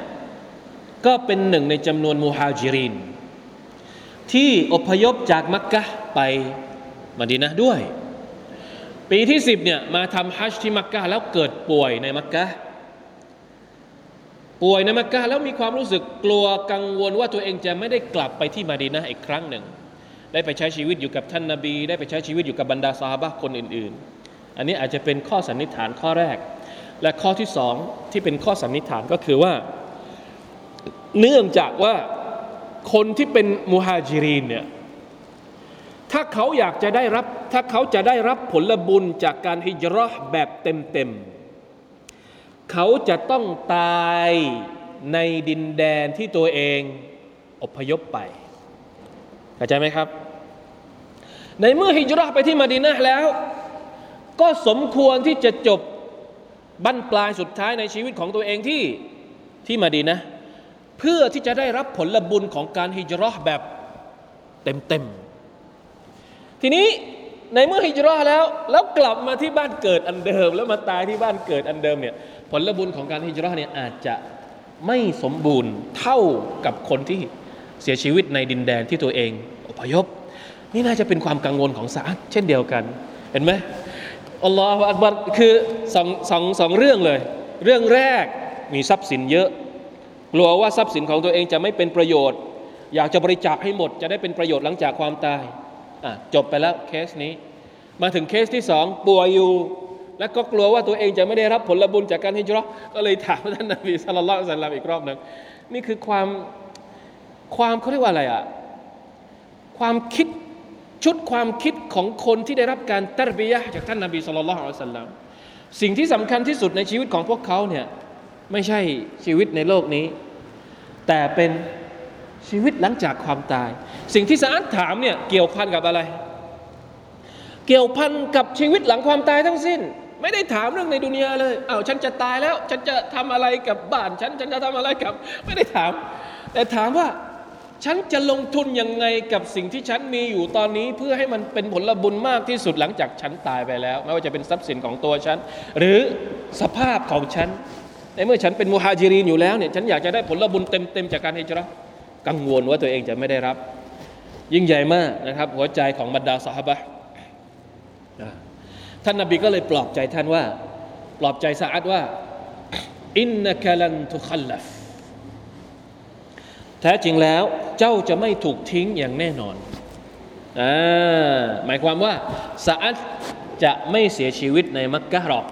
Speaker 1: ก็เป็นหนึ่งในจำนวนมูฮาจิริน ที่อพยพจากมักกะไปมาดีนะด้วย ปีที่สิบเนี่ยมาทำฮัจญ์ที่มักกะแล้วเกิดป่วยในมักกะป่วยในมักกะแล้วมีความรู้สึกกลัวกังวลว่าตัวเองจะไม่ได้กลับไปที่มาดีนะอีกครั้งหนึ่ง ได้ไปใช้ชีวิตอยู่กับท่านนาบี ได้ไปใช้ชีวิตอยู่กับบรรดาซาฮาบะคนอื่น ๆ อันนี้อาจจะเป็นข้อสันนิษฐานข้อแรก และข้อที่สองที่เป็นข้อสันนิษฐานก็คือว่า เนื่องจากว่าคนที่เป็นมุฮาจิรีนเนี่ยถ้าเขาอยากจะได้รับ ถ้าเขาจะได้รับผลบุญจากการฮิจรัชแบบเต็มๆเขาจะต้องตายในดินแดนที่ตัวเองอพยพไปเข้าใจไหมครับ ในเมื่อฮิจรัชไปที่มาดินะแล้ว ก็สมควรที่จะจบ บั้นปลายสุดท้ายในชีวิตของตัวเองที่ที่มาดีนะ เพื่อที่จะได้รับผลบุญของการฮิจรัชแบบเต็มๆทีนี้ในเมื่อฮิจรัชแล้ว แล้วกลับมาที่บ้านเกิดอันเดิม แล้วมาตายที่บ้านเกิดอันเดิมเนี่ยผลบุญของการฮิจรัชเนี่ยอาจจะไม่สมบูรณ์เท่ากับคนที่เสียชีวิตในดินแดนที่ตัวเองอพยพ นี่น่าจะเป็นความกังวลของซาอัดเช่นเดียวกัน เห็นไหม อัลลอฮฺอักบัรคือสองสองสองเรื่องเลย เรื่องแรกมีทรัพย์สินเยอะ กลัวว่าทรัพย์สินของตัวเองจะไม่เป็นประโยชน์ อยากจะบริจาคให้หมด จะได้เป็นประโยชน์หลังจากความตายอะจบไปแล้วเคสนี้ มาถึงเคสที่สองป่วยอยู่ และก็กลัวว่าตัวเองจะไม่ได้รับผลบุญจากการฮิจรัก็เลยถามท่านนบีสุลต่านสัลลัมอีกรอบหนึ่งนี่คือความความเขาเรียกว่าอะไรอะความคิด ชุดความคิดของคนที่ได้รับการตรบียะจากท่านนาบีสุลต่านละสัลลัมสิ่งที่สำคัญที่สุดในชีวิตของพวกเขาเนี่ยไม่ใช่ชีวิตในโลกนี้ แต่เป็นชีวิตหลังจากความตาย สิ่งที่สาอัถามเนี่ยเกี่ยวพันกับอะไร เกี่ยวพันกับชีวิตหลังความตายทั้งสิ้น ไม่ได้ถามเรื่องในดุนยาเลยเอา้าฉันจะตายแล้ว ฉันจะทำอะไรกับบ้านฉันฉันจะทำอะไรกับ ไม่ได้ถาม แต่ถามว่า ฉันจะลงทุนยังไงกับสิ่งที่ฉันมีอยู่ตอนนี้เพื่อให้มันเป็นผลบุญมากที่สุดหลังจากฉันตายไปแล้ว ไม่ว่าจะเป็นทรัพย์สินของตัวฉัน หรือสภาพของฉัน ในเมื่อฉันเป็นมุฮัจิรีนอยู่แล้วเนี่ยฉันอยากจะได้ผลบุญเต็มๆจากการฮิจรัตกังวลว่าตัวเองจะไม่ได้รับ ยิ่งใหญ่มากนะครับ หัวใจของบรรดาสหบะท่านนบีก็เลยปลอบใจท่านว่า ปลอบใจสะอาดว่าอินนักลันทุขัลลัฟ แท้จริงแล้วเจ้าจะไม่ถูกทิ้งอย่างแน่นอนอหมายความว่าสะอัดจะไม่เสียชีวิตในมักกะหรอก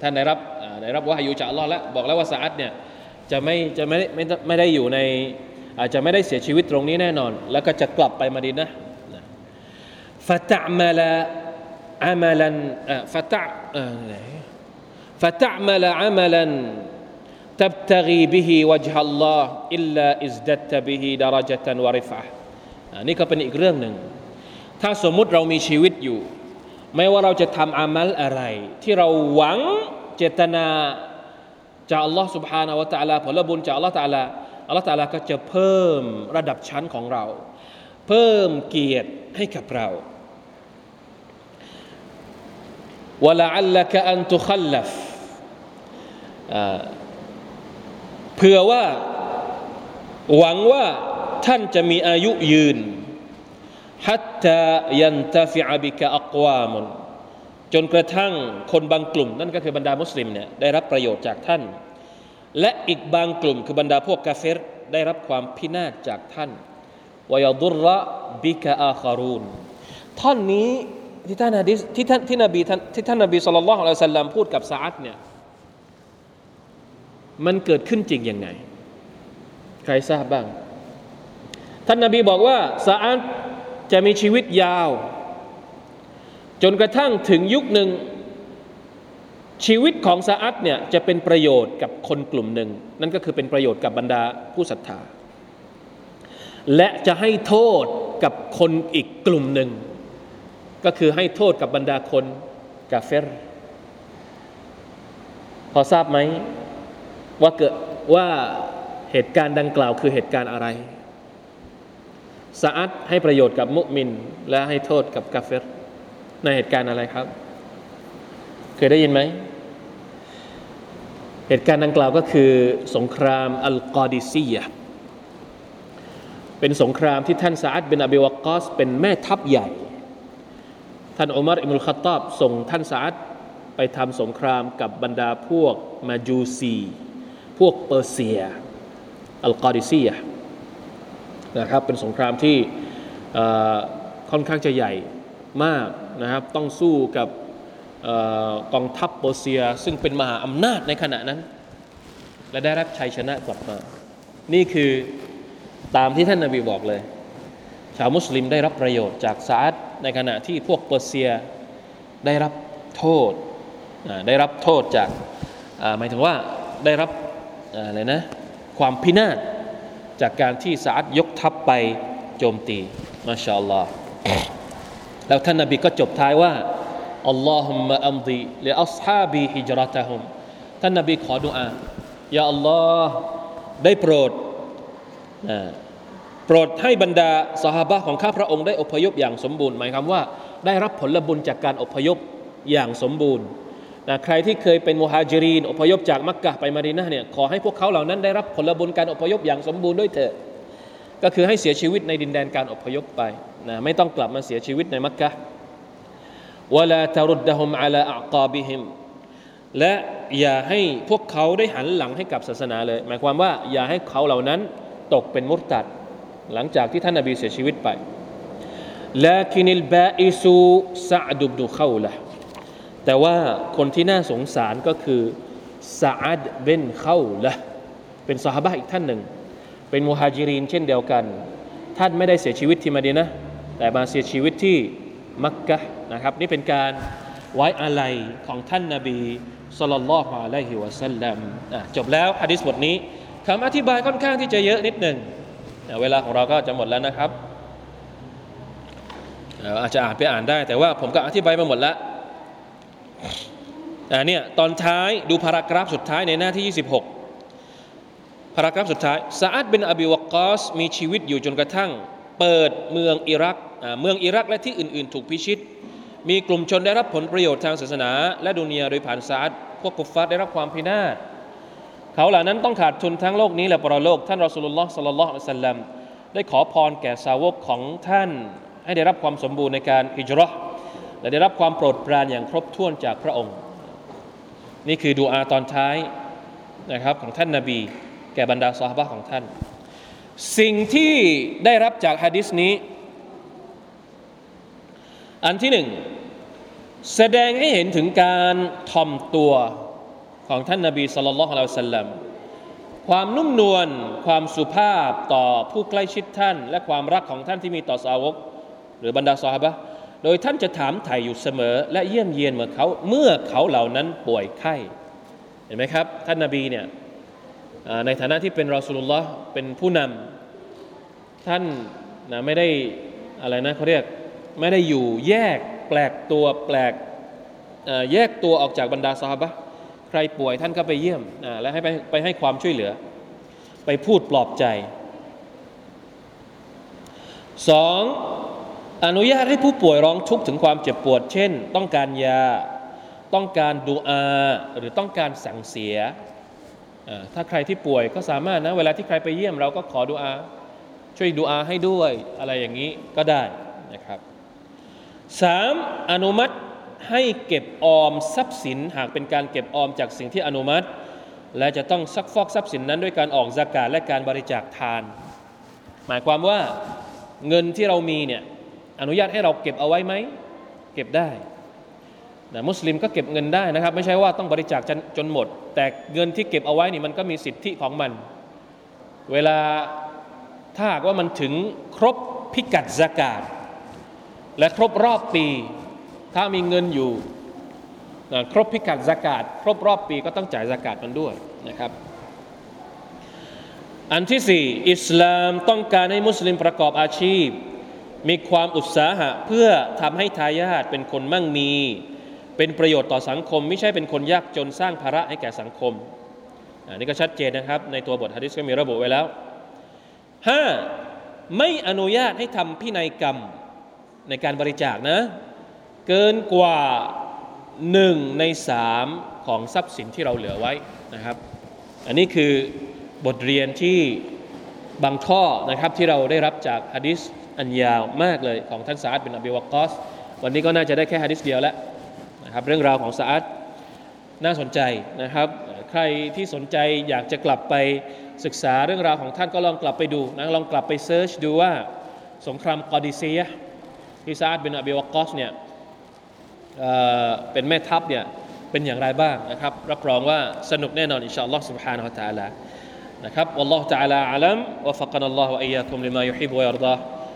Speaker 1: ท่านได้รับได้รับว่าฮายูจากอัลลอฮ์แล้วบอกแล้วว่าสะอัดเนี่ยจะไม่จะไม่ไม่ไม่ได้อยู่ในอาจจะไม่ได้เสียชีวิตตรงนี้แน่นอน แล้วก็จะกลับไปมาดินนะฟะตะมาละอามลันฟะตะฟะตะมาละอามลัน تبتغي به وجه الله إلا ازددت به درجة ورفعة อันนี้ก็เป็นอีกเรื่องหนึ่ง ถ้าสมมุติเรามีชีวิตอยู่ ไม่ว่าเราจะทำอามัลอะไร ที่เราหวังเจตนาจากอัลลอฮ์ سبحانه และ تعالى ผลบุญจากอัลลอฮ์ تعالى อัลลอฮ์ تعالى ก็จะเพิ่มระดับชั้นของเรา เพิ่มเกียรติให้กับเรา ولعلك أن تخلف เผื่อว่าหวังว่าท่านจะมีอายุยืนฮัตตายันตาฟิอาบิกะอักวามนจนกระทั่งคนบางกลุ่ม นั่นก็คือบรรดามุสลิมเนี่ยได้รับประโยชน์จากท่าน และอีกบางกลุ่มคือบรรดาพวกกาเฟรได้รับความพินาศจากท่านวายดุระบิกะอาคารูนท่อนนี้ที่ท่านฮะดิษที่ท่านที่นบีท่านที่ท่านนบีสุลต่านละฮ์อัลลอฮฺสัลลัมพูดกับซาอัดเนี่ย มันเกิดขึ้นจริงยังไง ใครทราบบ้าง ท่านนาบีบอกว่าซาอัดจะมีชีวิตยาว จนกระทั่งถึงยุคหนึ่ง ชีวิตของซาอัดเนี่ยจะเป็นประโยชน์กับคนกลุ่มหนึ่ง นั่นก็คือเป็นประโยชน์กับบรรดาผู้ศรัทธา และจะให้โทษกับคนอีกกลุ่มหนึ่ง ก็คือให้โทษกับบรรดาคนกาเฟรพอทราบไหม ว่าเกิดว่าเหตุการณ์ดังกล่าวคือเหตุการณ์อะไรสะอัดให้ประโยชน์กับมุมิน และให้โทษกับกาเฟรในเหตุการณ์อะไรครับ เคยได้ยินไหม เหตุการณ์ดังกล่าวก็คือ สงครามอัลกอดิซียเป็นสงครามที่ท่านซาอัดเป็นอบิวกอส เป็นแม่ทัพใหญ่ ท่านอุมารอิมุลขัตตอบส่งท่านซาอัดไปทำสงครามกับบรรดาพวกมาจูซี พวกเปอร์เซีย อัลกอดิซียนะครับเป็นสงครามที่ค่อนข้างจะใหญ่มากนะครับต้องสู้กับกองทัพเปอร์เซีย ซึ่งเป็นมหาอำนาจในขณะนั้น และได้รับชัยชนะกลับมา นี่คือตามที่ท่านนาบีบอกเลย ชาวมุสลิมได้รับประโยชน์จากซาดในขณะที่พวกเปอร์เซียได้รับโทษได้รับโทษจากหมายถึงว่าได้รับ อะไรนะความพินาศจากการที่ซาดยกทัพไปโจมตีมาชาอัลลอฮ์แล้วท่านนบีก็จบท้ายว่าอัลลอฮุมะอัมดีลิอัศฮาบีฮิจรัตฮุมท่านนบีขอดุอายาอัลลอฮ์ได้โปรดโปรดให้บรรดาสหบะของข้าพระองค์ได้อพยพอย่างสมบูรณ์หมายความว่า ได้รับผลบุญจากการอพยพอย่างสมบูรณ์ นะใครที่เคยเป็นมุฮัจิรีนอพยพจากมักกะไปมาดีนะเนี่ยขอให้พวกเขาเหล่านั้นได้รับผลบุญการอพยพอย่างสมบูรณ์ด้วยเถิดก็คือให้เสียชีวิตในดินแดนการอพยพไปนะไม่ต้องกลับมาเสียชีวิตในมักกะวลาตรุดดะฮุมอาลาอักาบิฮิมและอย่าให้พวกเขาได้หันหลังให้กับศาสนาเลย หมายความว่าอย่าให้เขาเหล่านั้นตกเป็นมุตตัด หลังจากที่ท่านนบีเสียชีวิตไปลาคินิลบาอิซูซาดุบดุเข้าละ แต่ว่าคนที่น่าสงสารก็คือซาอัดเบนเข้าละเป็นสหบะอีกท่านหนึ่ง เป็นมุฮัจิรินเช่นเดียวกัน ท่านไม่ได้เสียชีวิตที่มาดีนะ แต่มาเสียชีวิตที่มักกะนะครับ นี่เป็นการไว้อาลัยของท่านนาบีสุลต่านละฮ์อะลัยฮิวะสัลลัมจบแล้วฮะดิษบทนี้คำอธิบายค่อนข้างที่จะเยอะนิดหนึ่งเวลาของเราก็จะหมดแล้วนะครับอาจจะอ่านไปอ่านได้ แต่ว่าผมก็อธิบายมาหมดแล้ว อ่าเนี่ยตอนท้ายดูพารากราฟสุดท้ายในหน้าที่ 26 พารากราฟสุดท้ายซาอัดเป็นอบิวกอสมีชีวิตอยู่จนกระทั่ง เปิดเมืองอิรักเมืองอิรักและที่อื่น ๆ ถูกพิชิต มีกลุ่มชนได้รับผลประโยชน์ทางศาสนา และดุนยาโดยผ่านซาอัดพวกกุฟฟาร์ได้รับความพินาศเขาเหล่านั้นต้องขาดทุนทั้งโลกนี้และปรโลก ท่านรอสุลลอฮ์สัลลัลลอฮุอะลัยฮิสัลลัมได้ขอพรแก่สาวกของท่าน ให้ได้รับความสมบูรณ์ในการฮิจรัช และได้รับความโปรดปรานอย่างครบถ้วนจากพระองค์ นี่คือดูอาตอนท้ายนะครับของท่านนาบี แก่บรรดาซอฮาบะของท่าน สิ่งที่ได้รับจากฮะดิษนี้ อันที่หนึ่งแสดงให้เห็นถึงการทอมตัวของท่านนาบีสุลต่านละฮ์อัลสัลลัมความนุ่มนวลความสุภาพต่อผู้ใกล้ชิดท่าน และความรักของท่านที่มีต่อสาวก หรือบรรดาซอฮาบะ โดยท่านจะถามไถ่อยู่เสมอ และเยี่ยมเยียนเมื่อเขาเมื่อเขาเหล่านั้นป่วยไข้ เห็นไหมครับ ท่านนาบีเนี่ยในฐานะที่เป็นรอสุลลอฮ์เป็นผู้นำท่านนะไม่ได้อะไรนะเขาเรียกไม่ได้อยู่แยกแปลกตัวแปลกแยกตัวออกจากบรรดาสหบะใครป่วยท่านก็ไปเยี่ยมและให้ไปไปให้ความช่วยเหลือ ไปพูดปลอบใจสอง อนุญาตให้ผู้ป่วยร้องทุกข์ถึงความเจ็บปวด เช่น ต้องการยา ต้องการดูอาหรือต้องการสั่งเสีย ถ้าใครที่ป่วยก็สามารถนะ เวลาที่ใครไปเยี่ยมเราก็ขอดูอา ช่วยดูอาให้ด้วยอะไรอย่างนี้ก็ได้นะครับสามอนุมัติให้เก็บออมทรัพย์สินหากเป็นการเก็บออมจากสิ่งที่อนุมัติ และจะต้องซักฟอกทรัพย์สินนั้นด้วยการออกสากาศและการบริจาคทาน หมายความว่าเงินที่เรามีเนี่ย อนุญาตให้เราเก็บเอาไว้ไหม เก็บได้นะมุสลิมก็เก็บเงินได้นะครับ ไม่ใช่ว่าต้องบริจาคจนจนหมด แต่เงินที่เก็บเอาไว้นี่มันก็มีสิทธิของมัน เวลาถ้าหากว่ามันถึงครบพิกัดสกาศและครบรอบปี ถ้ามีเงินอยู่นะครบพิกัดสกาศครบรอบปีก็ต้องจ่ายสกาศมันด้วยนะครับอันที่สี่อิสลามต้องการให้มุสลิมประกอบอาชีพ มีความอุตสาหะเพื่อทำให้ทายาทเป็นคนมั่งมี เป็นประโยชน์ต่อสังคม ไม่ใช่เป็นคนยากจนสร้างภาระให้แก่สังคมอันนี้ก็ชัดเจนนะครับ ในตัวบทฮะดิษก็มีระบุไว้แล้ว 5. ไม่อนุญาตให้ทำพินัยกรรมในการบริจาคนะ เกินกว่าหนึ่งในสามของทรัพย์สินที่เราเหลือไว้นะครับ อันนี้คือบทเรียนที่บางข้อนะครับที่เราได้รับจากฮะดิษอันยาวมากเลยของท่านซาอัดเป็นอบิวกอสวันนี้ก็น่าจะได้แค่ฮะดิษเดียวแล้วนะครับเรื่องราวของซาอัดน่าสนใจนะครับ ใครที่สนใจอยากจะกลับไปศึกษาเรื่องราวของท่านก็ลองกลับไปดูนะลองกลับไปเซิร์ชดูว่าสงครามกอดิเซียที่ซาอัดเป็นอบิวกอสเนี่ยเป็นแม่ทัพเนี่ยเป็นอย่างไรบ้างนะครับรับรองว่าสนุกแน่นอนอินชาอัลลอฮ์ سبحانه และ تعالى นะครับ والله تعالى أعلم وفقنا الله وإياكم لما يحب ويرضاه